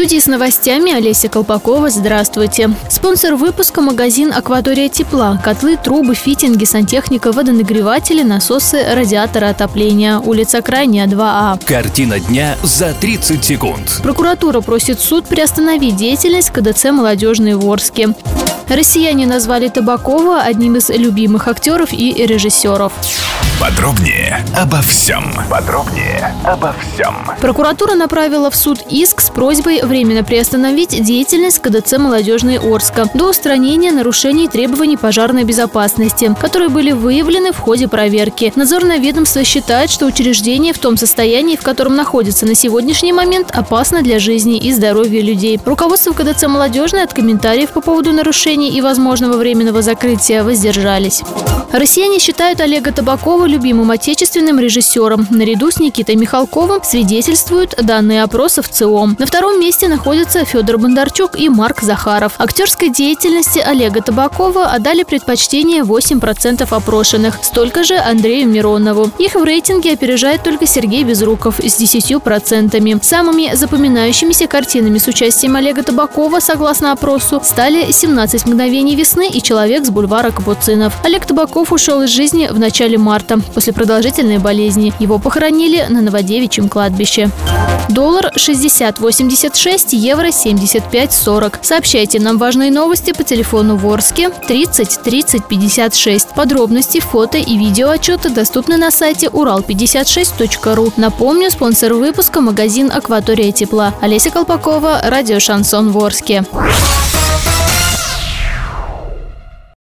Студии с новостями Олеся Колпакова. Здравствуйте. Спонсор выпуска – магазин «Акватория тепла». Котлы, трубы, фитинги, сантехника, водонагреватели, насосы, радиаторы отопления. Улица Крайняя, 2А. Картина дня за 30 секунд. Прокуратура просит суд приостановить деятельность КДЦ «Молодежные Ворске». Россияне назвали Табакова одним из любимых актеров и режиссеров. Подробнее обо всем. Подробнее обо всем. Прокуратура направила в суд иск с просьбой временно приостановить деятельность КДЦ «Молодежный Орска» до устранения нарушений требований пожарной безопасности, которые были выявлены в ходе проверки. Надзорное ведомство считает, что учреждение в том состоянии, в котором находится на сегодняшний момент, опасно для жизни и здоровья людей. Руководство КДЦ «Молодежный» от комментариев по поводу нарушений и возможного временного закрытия воздержались. Россияне считают Олега Табакова любимым отечественным режиссером. Наряду с Никитой Михалковым свидетельствуют данные опросов ЦИОМ. На втором месте находятся Федор Бондарчук и Марк Захаров. Актерской деятельности Олега Табакова отдали предпочтение 8% опрошенных, столько же Андрею Миронову. Их в рейтинге опережает только Сергей Безруков с 10%. Самыми запоминающимися картинами с участием Олега Табакова, согласно опросу, стали «17 мгновений весны» и «Человек с бульвара Капуцинов». Олег Табаков ушел из жизни в начале марта после продолжительной болезни. Его похоронили на Новодевичьем кладбище. Доллар 60.86, евро 75.40. Сообщайте нам важные новости по телефону Ворске 30 30 56. Подробности, фото и видео отчеты доступны на сайте урал56.ру. Напомню, спонсор выпуска – магазин «Акватория тепла». Олеся Колпакова, радио «Шансон Ворске».